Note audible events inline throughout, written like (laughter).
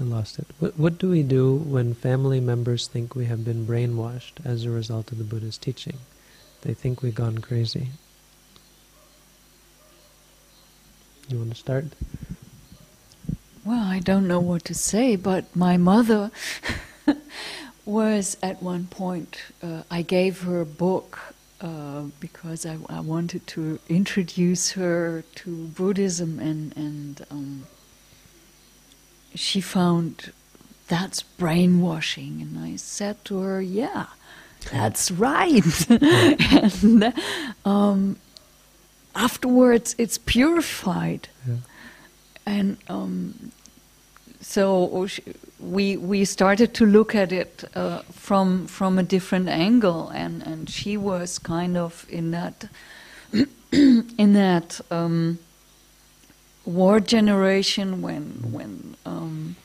I lost it. What, what do we do when family members think we have been brainwashed as a result of the Buddha's teaching? They think we've gone crazy. You want to start? Well, I don't know what to say, but my mother (laughs) was at one point, uh, I gave her a book uh, because I, I, wanted to introduce her to Buddhism, and, and um, she found that's brainwashing. And I said to her, Yeah, that's right. (laughs) and um, afterwards, it's purified. Yeah. And um, so we we started to look at it uh, from from a different angle, and, and she was kind of in that (clears throat) in that um, war generation when when um,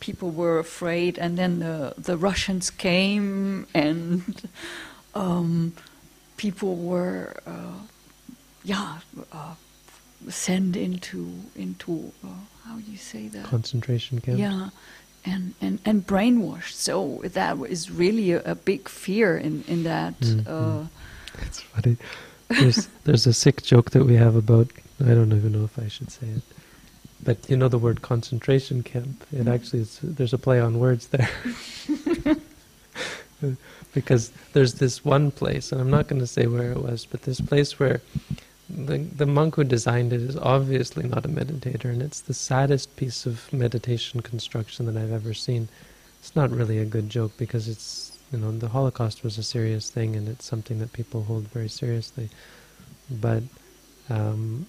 people were afraid, and then the the Russians came, and um, people were uh, yeah. Uh, sent into into uh, how do you say that concentration camp yeah and and and brainwashed so that is really a, a big fear in in that mm-hmm. uh, it's funny there's there's a sick joke that we have about I don't even know if I should say it but you know the word concentration camp it mm-hmm. actually is there's a play on words there (laughs) because there's this one place and I'm not going to say where it was but this place where the the monk who designed it is obviously not a meditator, and it's the saddest piece of meditation construction that I've ever seen. It's not really a good joke because it's you know the Holocaust was a serious thing, and it's something that people hold very seriously. But um,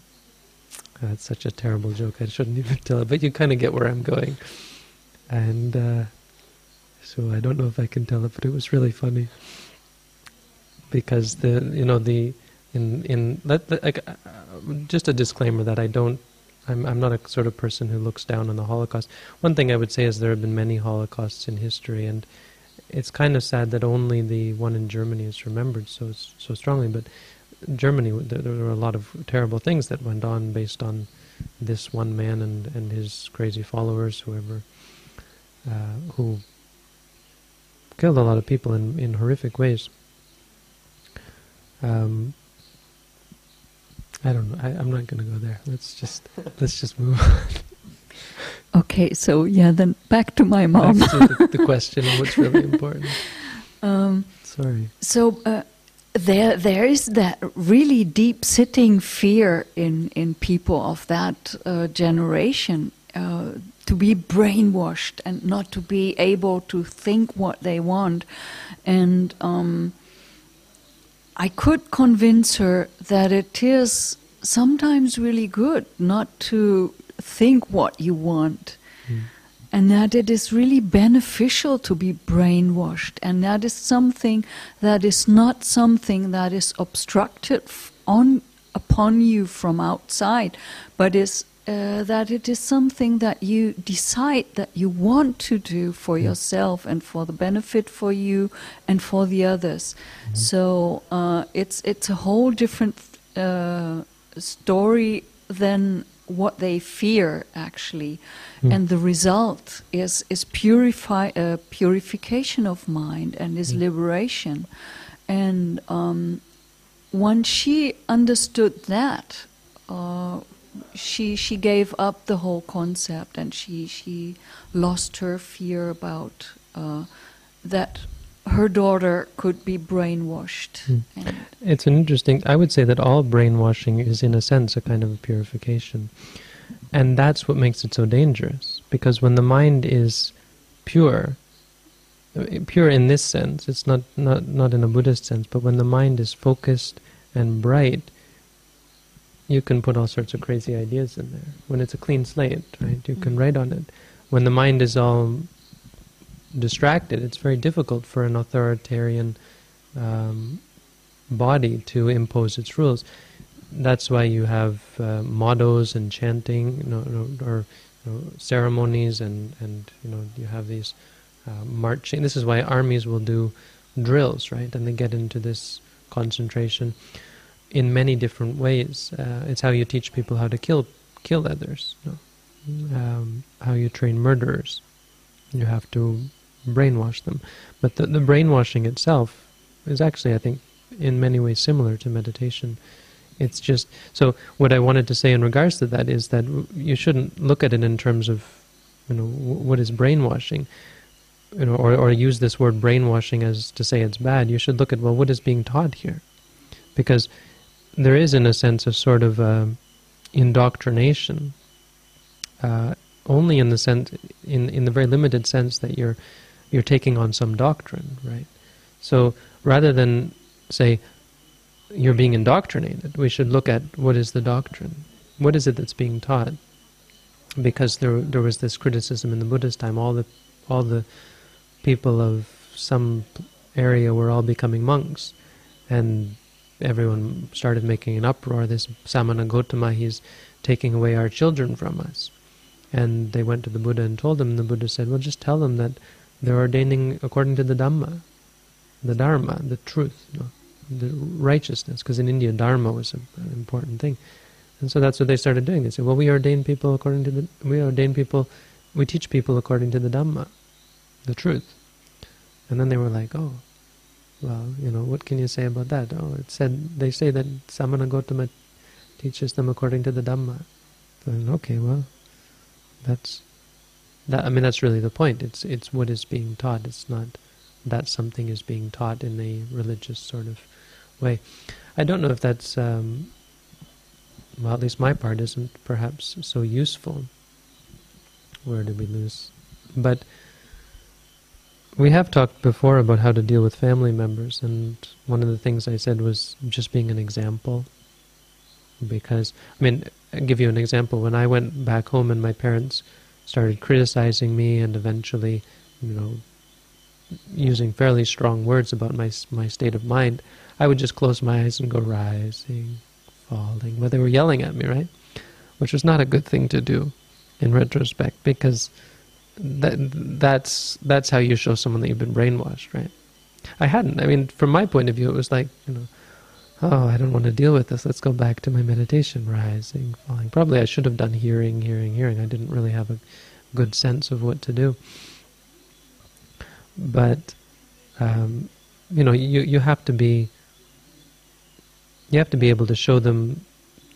that's such a terrible joke. I shouldn't even tell it, but you kind of get where I'm going, and uh, so I don't know if I can tell it, but it was really funny because the you know the in in let, like, uh, just a disclaimer that I don't I'm I'm not a sort of person who looks down on the Holocaust. One thing I would say is there have been many Holocausts in history, and it's kind of sad that only the one in Germany is remembered so so strongly. But Germany, there, there were a lot of terrible things that went on based on this one man and and his crazy followers, whoever uh, who killed a lot of people in in horrific ways. Um, I don't know. I, am not going to go there. Let's just (laughs) let's just move on. Okay, so yeah, then back to my mom. Back to the, the (laughs) question of what's really important. Um, Sorry. So uh, there, there is that really deep sitting fear in in people of that uh, generation. Uh, to be brainwashed and not to be able to think what they want, and um, I could convince her that it is sometimes really good not to think what you want. Mm. And that it is really beneficial to be brainwashed, and that is something that is not something that is obstructed on upon you from outside, but is uh, that it is something that you decide that you want to do for yourself and for the benefit for you and for the others. Mm-hmm. So uh, it's it's a whole different uh, story than what they fear actually, mm. and the result is is purify uh, purification of mind and is mm. liberation. And um, once she understood that. Uh, she she gave up the whole concept and she she lost her fear about uh, that her daughter could be brainwashed. Mm. It's an interesting. I would say that all brainwashing is, in a sense, a kind of a purification, and that's what makes it so dangerous. Because when the mind is pure, pure in this sense, it's not not not in a Buddhist sense, but when the mind is focused and bright, you can put all sorts of crazy ideas in there. When it's a clean slate, right, you can mm-hmm. write on it. When the mind is all distracted, it's very difficult for an authoritarian um, body to impose its rules. That's why you have uh, mottos and chanting, you know, or you know, ceremonies, and and you know you have these uh, marching. This is why armies will do drills, right? And they get into this concentration in many different ways. Uh, it's how you teach people how to kill kill others, you know? um, how you train murderers, You have to brainwash them. But the, the brainwashing itself is actually, I think, in many ways similar to meditation. It's just so. What I wanted to say in regards to that is that you shouldn't look at it in terms of, you know, what is brainwashing, you know, or or use this word brainwashing as to say it's bad. You should look at well, what is being taught here, because there is, in a sense, a sort of uh, indoctrination. Uh, only in the sense, in in the very limited sense that you're you're taking on some doctrine, right? So rather than say, you're being indoctrinated. We should look at what is the doctrine. What is it that's being taught? Because there there was this criticism in the Buddha's time. All the all the people of some area were all becoming monks, and everyone started making an uproar. This Samana Gotama, he's taking away our children from us. And they went to the Buddha and told him. And the Buddha said, "Well, just tell them that they're ordaining according to the Dhamma, the Dharma, the truth." The righteousness, because in India dharma was an important thing, and so that's what they started doing. They said, "Well, we ordain people according to the we ordain people, we teach people according to the Dhamma, the truth," and then they were like, "Oh, well, you know, what can you say about that?" Oh, it said they say that Samana Gotama teaches them according to the Dhamma. And okay, well, that's that. I mean, that's really the point. It's it's what is being taught. It's not that something is being taught in a religious sort of way. I don't know if that's, um, well, at least my part isn't perhaps so useful. Where did we lose? But we have talked before about how to deal with family members, and one of the things I said was just being an example. Because, I mean, I'll give you an example. When I went back home and my parents started criticizing me and eventually, you know, using fairly strong words about my my state of mind, I would just close my eyes and go rising, falling. Well, they were yelling at me, right? Which was not a good thing to do, in retrospect, because that that's that's how you show someone that you've been brainwashed, right? I hadn't. I mean, from my point of view, it was like you know, oh, I don't want to deal with this. Let's go back to my meditation, rising, falling. Probably I should have done hearing, hearing, hearing. I didn't really have a good sense of what to do but um, you know you you have to be you have to be able to show them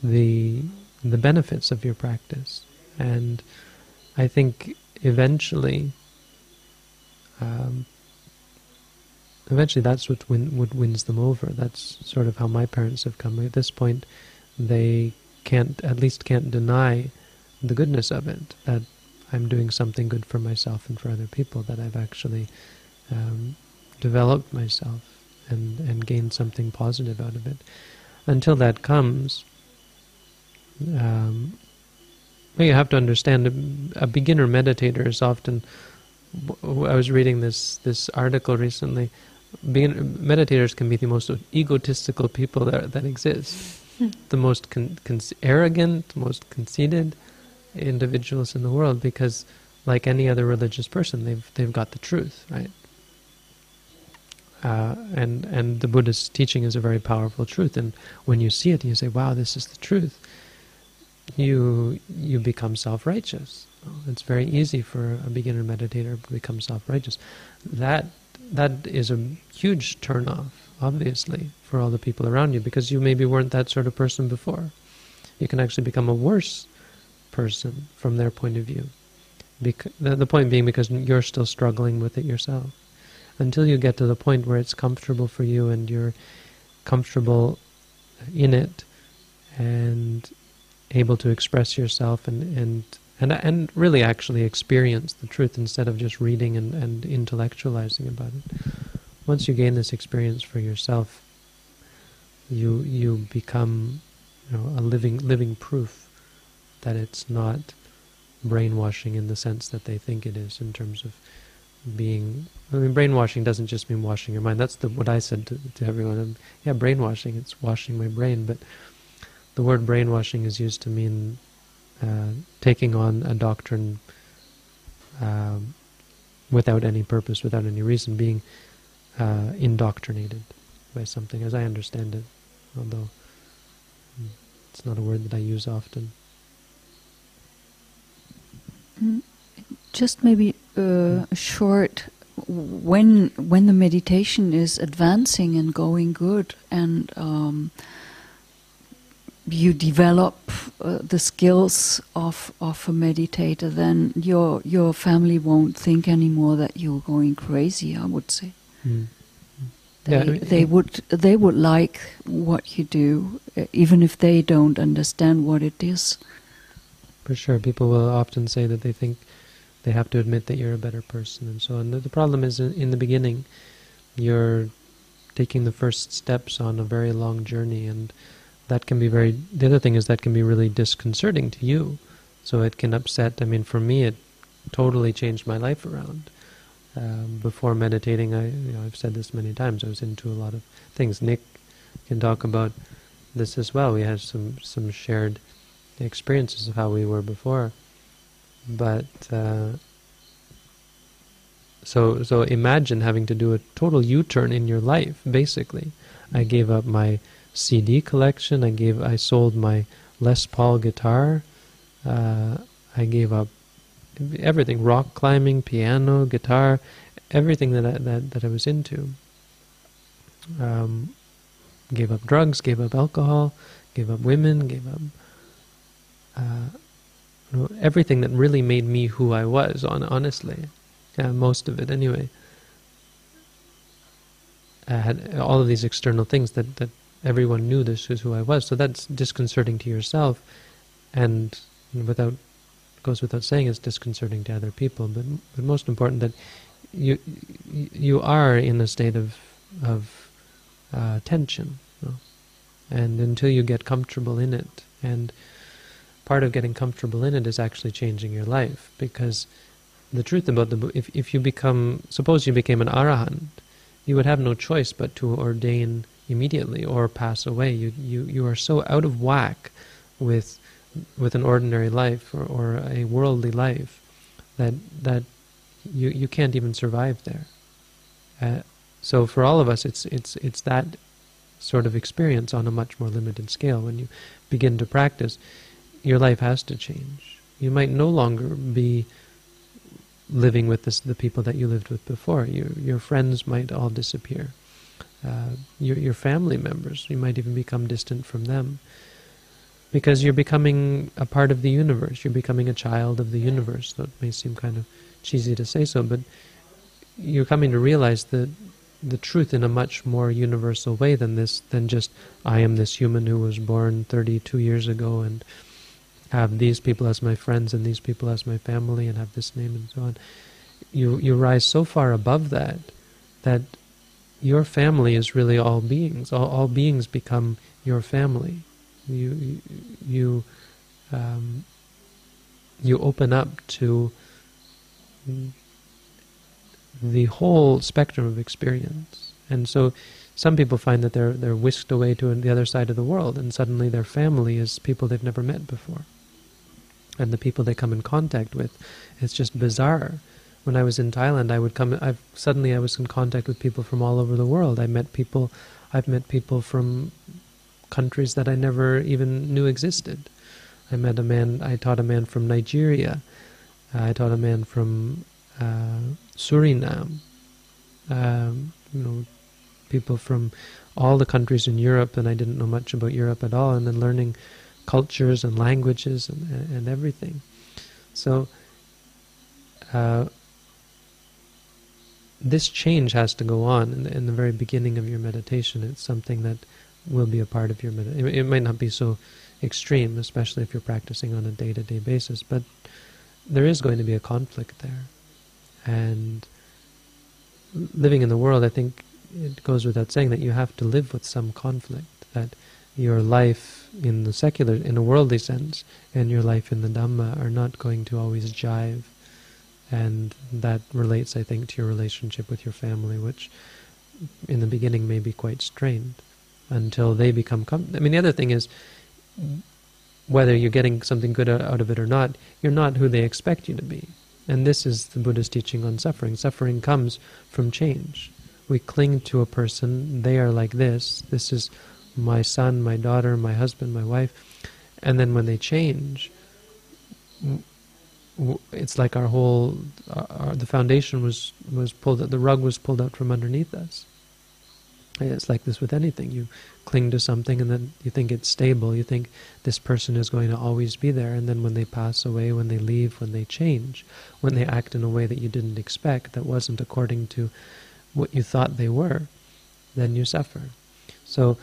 the the benefits of your practice and I think eventually um, eventually that's what win, what wins them over that's sort of how my parents have come at this point they can't at least can't deny the goodness of it that I'm doing something good for myself and for other people, that I've actually um, developed myself and, and gained something positive out of it. Until that comes, um, you have to understand a, a beginner meditator is often. I was reading this this article recently. Beginner, meditators can be the most egotistical people that that exist, hmm. the most con, con, arrogant, most conceited, individuals in the world because like any other religious person they've they've got the truth right? Uh, and and the Buddhist teaching is a very powerful truth. And when you see it you say wow this is the truth. You you become self-righteous. It's very easy for a beginner meditator to become self-righteous. That that is a huge turn-off obviously for all the people around you because you maybe weren't that sort of person before you can actually become a worse person from their point of view. Because, the, the point being because you're still struggling with it yourself. Until you get to the point where it's comfortable for you and you're comfortable in it and able to express yourself and, and and and really actually experience the truth instead of just reading and, and intellectualizing about it. Once you gain this experience for yourself, you you become you know, a living living proof that it's not brainwashing in the sense that they think it is in terms of being I mean brainwashing doesn't just mean washing your mind. That's the what I said to, to everyone. Um, yeah brainwashing it's washing my brain. But the word brainwashing is used to mean uh, taking on a doctrine um, without any purpose without any reason being uh, indoctrinated by something as I understand it although hmm, it's not a word that I use often. Just maybe uh, a short when when the meditation is advancing and going good and um, you develop uh, the skills of of a meditator, then your your family won't think anymore that you're going crazy. I would say. Mm. They, Yeah, I mean, they would they would like what you do, uh, even if they don't understand what it is. For sure, people will often say that they think they have to admit that you're a better person and so on. The, the problem is in, in the beginning, you're taking the first steps on a very long journey, and that can be very. The other thing is that can be really disconcerting to you, so it can upset. I mean, for me, it totally changed my life around. Um, before meditating, I you know I've said this many times. I was into a lot of things. Nick can talk about this as well. We had some some shared experiences of how we were before. But uh, so so imagine having to do a total U-turn in your life. Basically, I gave up my CD collection. I gave I sold my Les Paul guitar. Uh, I gave up everything: rock climbing, piano, guitar, everything that I, that that I was into. Um, gave up drugs, gave up alcohol, gave up women, gave up uh, everything that really made me who I was. On honestly, most of it anyway. I had all of these external things that that everyone knew this was who I was. So that's disconcerting to yourself, and without goes without saying, it's disconcerting to other people. But but most important that you you are in a state of of uh, tension, you know. and until you get comfortable in it, and part of getting comfortable in it is actually changing your life because the truth about the if if you become suppose you became an arahant, you would have no choice but to ordain immediately or pass away. You you you are so out of whack with with an ordinary life or, or a worldly life that that you you can't even survive there. Uh, so for all of us, it's it's it's that sort of experience on a much more limited scale. When you begin to practice, your life has to change. You might no longer be living with this, the people that you lived with before. Your your friends might all disappear. Uh, your your family members, you might even become distant from them, because you're becoming a part of the universe. You're becoming a child of the universe. That may seem kind of cheesy to say so, but you're coming to realize the the truth in a much more universal way than this than just I am this human who was born 32 years ago and have these people as my friends and these people as my family and have this name and so on. You you rise so far above that that your family is really all beings. All, all beings become your family. You you um, you open up to the whole spectrum of experience, and so some people find that they're they're whisked away to the other side of the world, and suddenly their family is people they've never met before, and the people they come in contact with, it's just bizarre. When I was in Thailand, I would come. I've suddenly I was in contact with people from all over the world. I met people. I've met people from countries that I never even knew existed. I met a man. I taught a man from Nigeria. I taught a man from uh, Suriname. Um, you know, people from all the countries in Europe, and I didn't know much about Europe at all. And then learning cultures and languages and, and everything. So uh, this change has to go on in the, in the very beginning of your meditation. It's something that will be a part of your meditation. It, it might not be so extreme, especially if you're practicing on a day-to-day basis, but there is going to be a conflict there. And living in the world, I think it goes without saying that you have to live with some conflict, that your life in the secular, in a worldly sense, and your life in the Dhamma are not going to always jive. And that relates, I think, to your relationship with your family, which in the beginning may be quite strained until they become... Com- I mean, the other thing is, whether you're getting something good out of it or not, you're not who they expect you to be. And this is the Buddha's teaching on suffering. Suffering comes from change. We cling to a person, they are like this, this is my son, my daughter, my husband, my wife, and then when they change, it's like our whole uh, our, the foundation was was pulled the rug was pulled out from underneath us. It's like this with anything. You cling to something and then you think it's stable. You think this person is going to always be there. And then when they pass away when they leave when they change when they act in a way that you didn't expect that wasn't according to what you thought they were then you suffer. So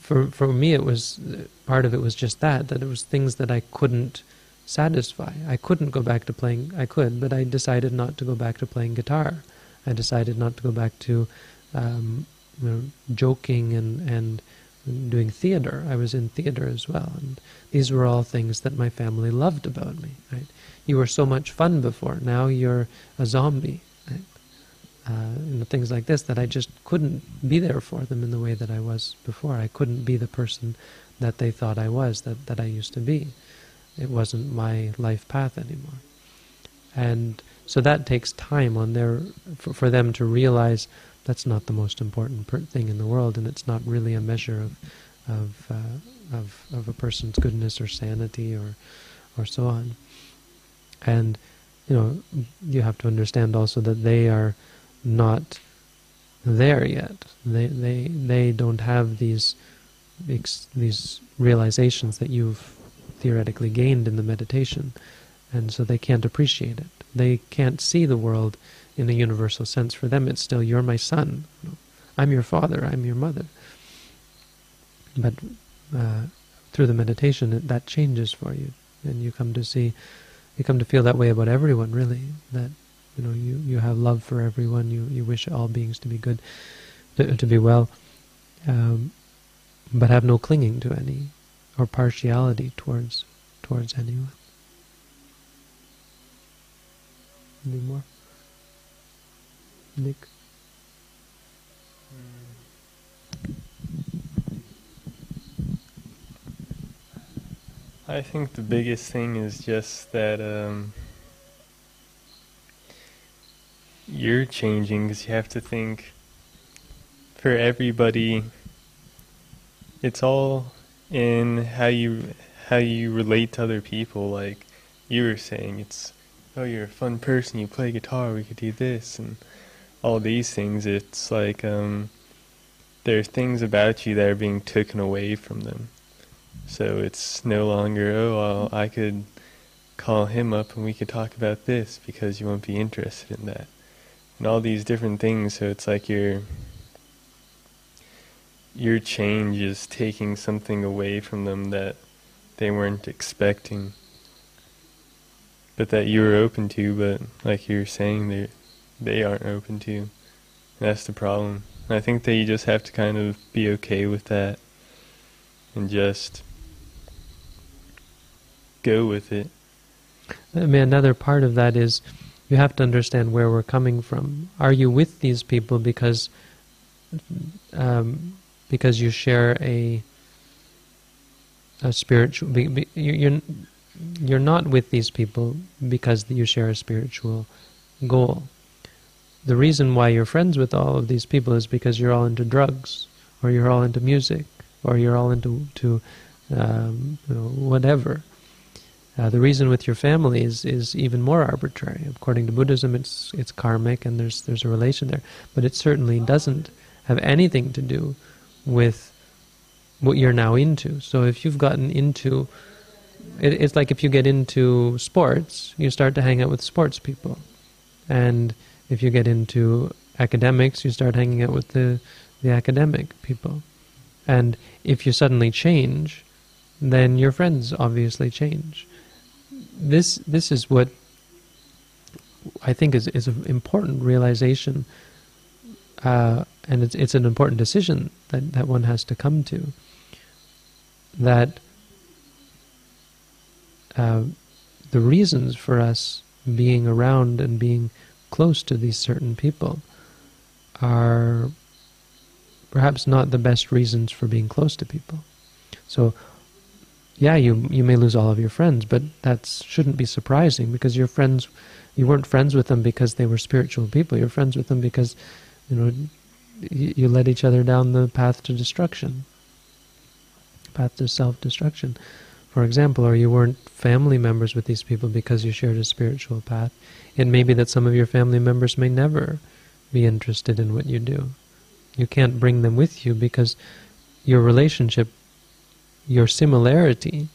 for for me it was part of it was just that that it was things that I couldn't satisfy. I couldn't go back to playing. I could, but I decided not to go back to playing guitar. I decided not to go back to um, you know, joking and and doing theater. I was in theater as well, and these were all things that my family loved about me. Right? You were so much fun before. Now you're a zombie. Uh, you know, things like this that I just couldn't be there for them in the way that I was before. I couldn't be the person that they thought I was, that, that I used to be. It wasn't my life path anymore. And so that takes time on their for, for them to realize that's not the most important thing in the world, and it's not really a measure of of uh, of of a person's goodness or sanity or or so on. And you know, you have to understand also that they are not there yet. They they they don't have these these realizations that you've theoretically gained in the meditation, and so they can't appreciate it. They can't see the world in a universal sense. For them, it's still you're my son, I'm your father, I'm your mother. But uh, through the meditation, it, that changes for you, and you come to see, you come to feel that way about everyone. Really, that you know you, you have love for everyone. You you wish all beings to be good, to, to be well, um, but have no clinging to any or partiality towards towards anyone. Any more? Nick? I think the biggest thing is just that um, you're changing because you have to think for everybody, it's all in how you how you relate to other people. Like you were saying, it's oh you're a fun person, you play guitar, we could do this and all these things. It's like um, there are things about you that are being taken away from them. So it's no longer oh well I could call him up and we could talk about this because you won't be interested in that. And all these different things, so it's like you're your change is taking something away from them that they weren't expecting, but that you were open to, but like you were saying, they they aren't open to. That's the problem. And I think that you just have to kind of be okay with that and just go with it. I mean, another part of that is you have to understand where we're coming from. Are you with these people because um, because you share a a spiritual. You're you're not with these people because you share a spiritual goal. The reason why you're friends with all of these people is because you're all into drugs, or you're all into music, or you're all into to um, whatever. Uh, the reason with your family is, is even more arbitrary. According to Buddhism, it's it's karmic, and there's there's a relation there, but it certainly doesn't have anything to do with what you're now into. So if you've gotten into it, it's like if you get into sports, you start to hang out with sports people. And if you get into academics, you start hanging out with the the academic people. And if you suddenly change, then your friends obviously change. This this is what I think is is an important realization uh, and it's it's an important decision that, that one has to come to. That uh, the reasons for us being around and being close to these certain people are perhaps not the best reasons for being close to people. So, yeah, you you may lose all of your friends, but that shouldn't be surprising because your friends, you weren't friends with them because they were spiritual people. You're friends with them because you know, you led each other down the path to destruction, path to self-destruction. for example, or you weren't family members with these people because you shared a spiritual path. It may be that some of your family members may never be interested in what you do. You can't bring them with you because your relationship, your similarity,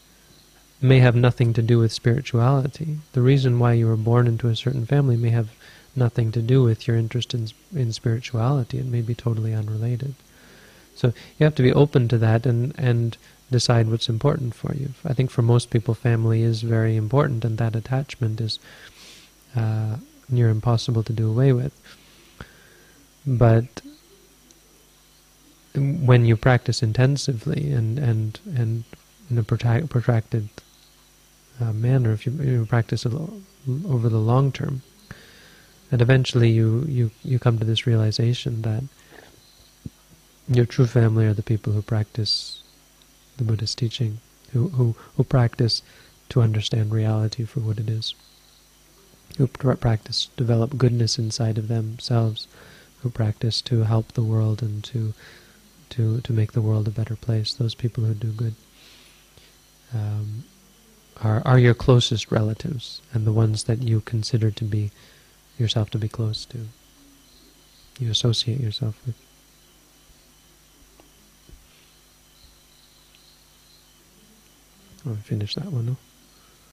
may have nothing to do with spirituality. The reason why you were born into a certain family may have nothing to do with your interest in, in spirituality. It may be totally unrelated. So you have to be open to that and, and decide what's important for you. I think for most people, family is very important, and that attachment is uh, near impossible to do away with. But when you practice intensively and and and in a protracted uh, manner, if you, you practice over the long term, and eventually you, you, you come to this realization that your true family are the people who practice the Buddhist teaching, who, who, who practice to understand reality for what it is, who practice develop goodness inside of themselves, who practice to help the world and to to to make the world a better place. Those people who do good um, are are your closest relatives and the ones that you consider to be yourself to be close to. You associate yourself with. Oh, I'll finish that one, no?